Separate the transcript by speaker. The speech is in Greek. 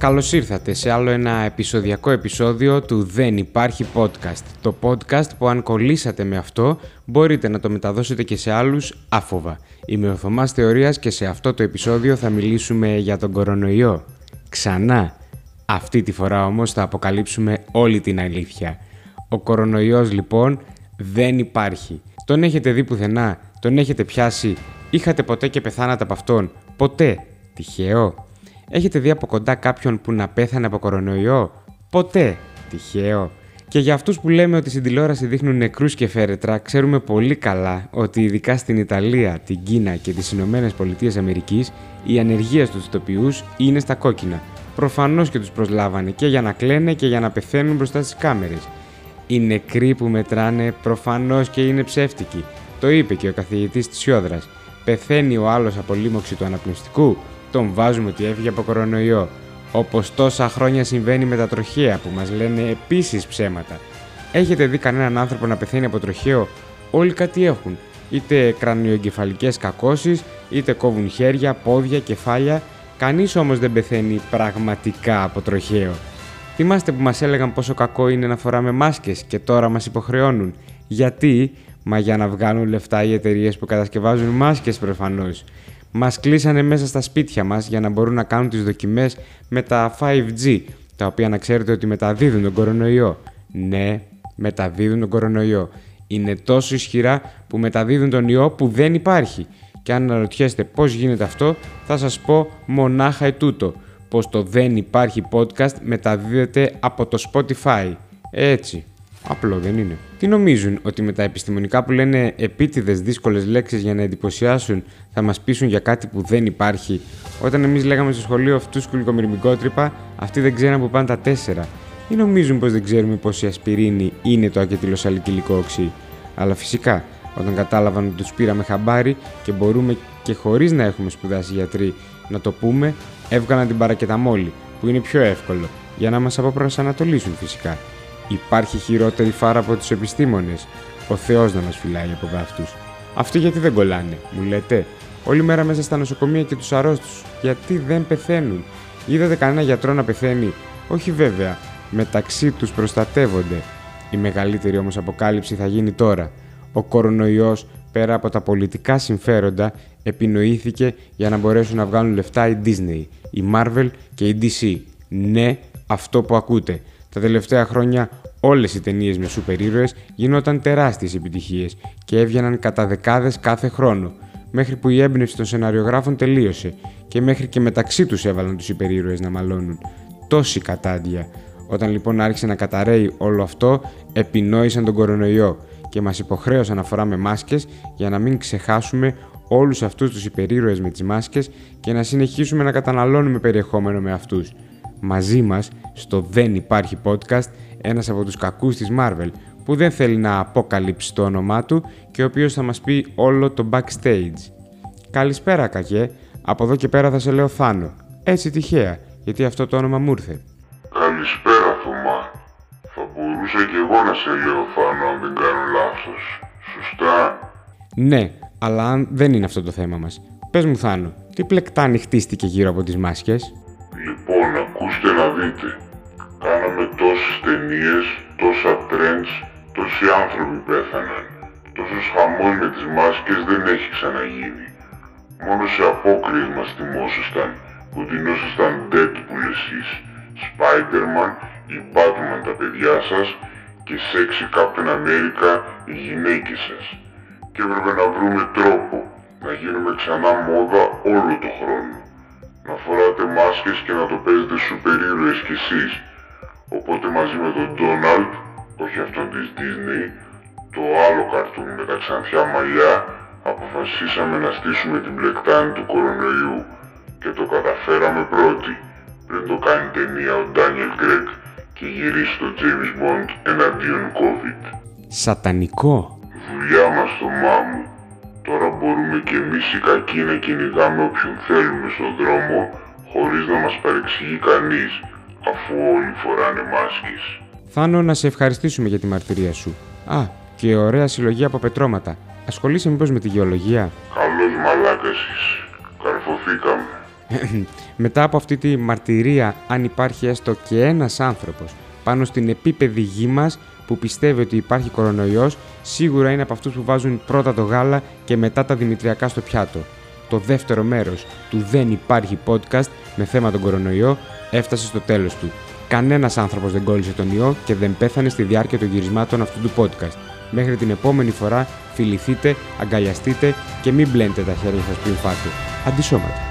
Speaker 1: Καλώς ήρθατε σε άλλο ένα επεισοδιακό επεισόδιο του Δεν Υπάρχει Podcast. Το podcast που αν κολλήσατε με αυτό μπορείτε να το μεταδώσετε και σε άλλους άφοβα. Είμαι ο Θωμάς Θεωρίας και σε αυτό το επεισόδιο θα μιλήσουμε για τον κορονοϊό. Ξανά. Αυτή τη φορά όμως θα αποκαλύψουμε όλη την αλήθεια. Ο κορονοϊός λοιπόν δεν υπάρχει. Τον έχετε δει πουθενά, τον έχετε πιάσει, είχατε ποτέ και πεθάνατε από αυτόν; Ποτέ. Τυχαίο. Έχετε δει από κοντά κάποιον που να πέθανε από κορονοϊό; Ποτέ. Τυχαίο. Και για αυτούς που λέμε ότι στην τηλεόραση δείχνουν νεκρούς και φέρετρα, ξέρουμε πολύ καλά ότι ειδικά στην Ιταλία, την Κίνα και τις Ηνωμένες Πολιτείες Αμερικής, η ανεργία στους ηθοποιούς είναι στα κόκκινα. Προφανώς και τους προσλάβανε και για να κλαίνε και για να πεθαίνουν μπροστά στις κάμερες. Οι νεκροί που μετράνε προφανώς και είναι ψεύτικοι. Το είπε και ο καθηγητής της Σιόδρας. Πεθαίνει ο άλλος από λίμωξη του αναπνευστικού, τον βάζουμε ότι έφυγε από κορονοϊό. Όπως τόσα χρόνια συμβαίνει με τα τροχαία που μας λένε επίσης ψέματα. Έχετε δει κανέναν άνθρωπο να πεθαίνει από τροχαίο, όλοι κάτι έχουν. Είτε κρανιογκεφαλικές κακώσεις, είτε κόβουν χέρια, πόδια, κεφάλια. Κανείς όμως δεν πεθαίνει πραγματικά από τροχαίο. Θυμάστε που μας έλεγαν πόσο κακό είναι να φοράμε μάσκες και τώρα μας υποχρεώνουν. Γιατί, μα για να βγάλουν λεφτά οι εταιρείες που κατασκευάζουν μάσκες προφανώς. Μας κλείσανε μέσα στα σπίτια μας για να μπορούν να κάνουν τις δοκιμές με τα 5G, τα οποία να ξέρετε ότι μεταδίδουν τον κορονοϊό. Ναι, μεταδίδουν τον κορονοϊό. Είναι τόσο ισχυρά που μεταδίδουν τον ιό που δεν υπάρχει. Και αν αναρωτιέστε πώς γίνεται αυτό, θα σας πω μονάχα ετούτο. Πως το δεν υπάρχει podcast μεταδίδεται από το Spotify. Έτσι. Απλό δεν είναι. Τι νομίζουν ότι με τα επιστημονικά που λένε επίτηδες δύσκολες λέξεις για να εντυπωσιάσουν θα μας πείσουν για κάτι που δεν υπάρχει; Όταν εμείς λέγαμε στο σχολείο αυτού σκουλικομυρμικότρυπα, αυτοί δεν ξέραν που πάνε τα τέσσερα. Ή νομίζουν πως δεν ξέρουμε πω η ασπιρίνη είναι το ακετυλοσαλικυλικό οξύ; Αλλά φυσικά, όταν κατάλαβαν ότι τους πήραμε χαμπάρι και μπορούμε και χωρίς να έχουμε σπουδάσει γιατροί να το πούμε, έβγαλαν την παρακεταμόλη, που είναι πιο εύκολο, για να μας αποπροσανατολίσουν φυσικά. Υπάρχει χειρότερη φάρα από τους επιστήμονες. Ο Θεός να μας φυλάει από αυτού. Αυτοί γιατί δεν κολλάνε, μου λέτε; Όλη μέρα μέσα στα νοσοκομεία και τους αρρώστους. Γιατί δεν πεθαίνουν; Είδατε κανένα γιατρό να πεθαίνει; Όχι βέβαια. Μεταξύ τους προστατεύονται. Η μεγαλύτερη όμως αποκάλυψη θα γίνει τώρα. Ο κορονοϊός πέρα από τα πολιτικά συμφέροντα επινοήθηκε για να μπορέσουν να βγάλουν λεφτά η Disney, η Marvel και η DC. Ναι, αυτό που ακούτε. Τα τελευταία χρόνια όλες οι ταινίες με σούπερ ήρωες γινόταν τεράστιες επιτυχίες και έβγαιναν κατά δεκάδες κάθε χρόνο, μέχρι που η έμπνευση των σεναριογράφων τελείωσε και μέχρι και μεταξύ τους έβαλαν τους υπερήρωες να μαλώνουν. Τόση κατάντια. Όταν λοιπόν άρχισε να καταραίει όλο αυτό, επινόησαν τον κορονοϊό και μας υποχρέωσαν να φοράμε μάσκες για να μην ξεχάσουμε όλους αυτούς τους υπερήρωες με τις μάσκες και να συνεχίσουμε να καταναλώνουμε περιεχόμενο με αυτούς μαζί μας στο Δεν Υπάρχει Podcast ένας από τους κακούς της Marvel που δεν θέλει να αποκαλύψει το όνομά του και ο οποίος θα μας πει όλο το backstage. Καλησπέρα κακέ, από εδώ και πέρα θα σε λέω Θάνο. Έτσι τυχαία, γιατί αυτό το όνομα μου ήρθε.
Speaker 2: Καλησπέρα Θωμά. Θα μπορούσα και εγώ να σε λέω Θάνο αν δεν κάνω λάθος. Σωστά;
Speaker 1: Ναι, αλλά δεν είναι αυτό το θέμα μας. Πες μου Θάνο, τι πλεκτάνη χτίστηκε γύρω από τις μάσκες;
Speaker 2: Λοιπόν, ακούστε να δείτε. Κάναμε τόσες ταινίες, τόσα trends, τόσοι άνθρωποι πέθαναν. Τόσος χαμός με τις μάσκες δεν έχει ξαναγίνει. Μόνο σε απόκριες μας θυμόσασταν που τεινόσασταν Deadpool εσείς, Spider-Man ή Batman τα παιδιά σας και Sexy Captain America οι γυναίκες σας. Και έπρεπε να βρούμε τρόπο να γίνουμε ξανά μόδα όλο το χρόνο να φοράτε μάσκες και να το παίζετε σούπερ ήρωες κι εσείς. Οπότε μαζί με τον Ντόναλτ, όχι αυτόν της Disney, το άλλο καρτούν με τα ξανθιά μαλλιά, αποφασίσαμε να στήσουμε την πλεκτάνη του κορονοϊού και το καταφέραμε πρώτοι πριν το κάνει ταινία ο Ντάνιελ Γκρέκ και γυρίσει το James Bond εναντίον COVID.
Speaker 1: Σατανικό.
Speaker 2: Δουλειά μας το μάμου Τώρα μπορούμε και εμείς οι κακοί να κυνηγάμε όποιον θέλουμε στον δρόμο χωρίς να μας παρεξηγεί κανείς, αφού όλοι φοράνε μάσκες.
Speaker 1: Θάνο, να σε ευχαριστήσουμε για τη μαρτυρία σου. Α, και ωραία συλλογή από πετρώματα. Ασχολείσαι μήπως με τη γεωλογία;
Speaker 2: Καλός μαλάκας είσαι. Καρφωθήκαμε.
Speaker 1: Μετά από αυτή τη μαρτυρία, αν υπάρχει έστω και ένας άνθρωπος πάνω στην επίπεδη γη μας που πιστεύει ότι υπάρχει κορονοϊός, σίγουρα είναι από αυτούς που βάζουν πρώτα το γάλα και μετά τα δημητριακά στο πιάτο. Το δεύτερο μέρος του «Δεν υπάρχει podcast» με θέμα τον κορονοϊό έφτασε στο τέλος του. Κανένας άνθρωπος δεν κόλλησε τον ιό και δεν πέθανε στη διάρκεια των γυρισμάτων αυτού του podcast. Μέχρι την επόμενη φορά φιληθείτε, αγκαλιαστείτε και μην μπλένετε τα χέρια σας πριν φάτε. Αντισώματα.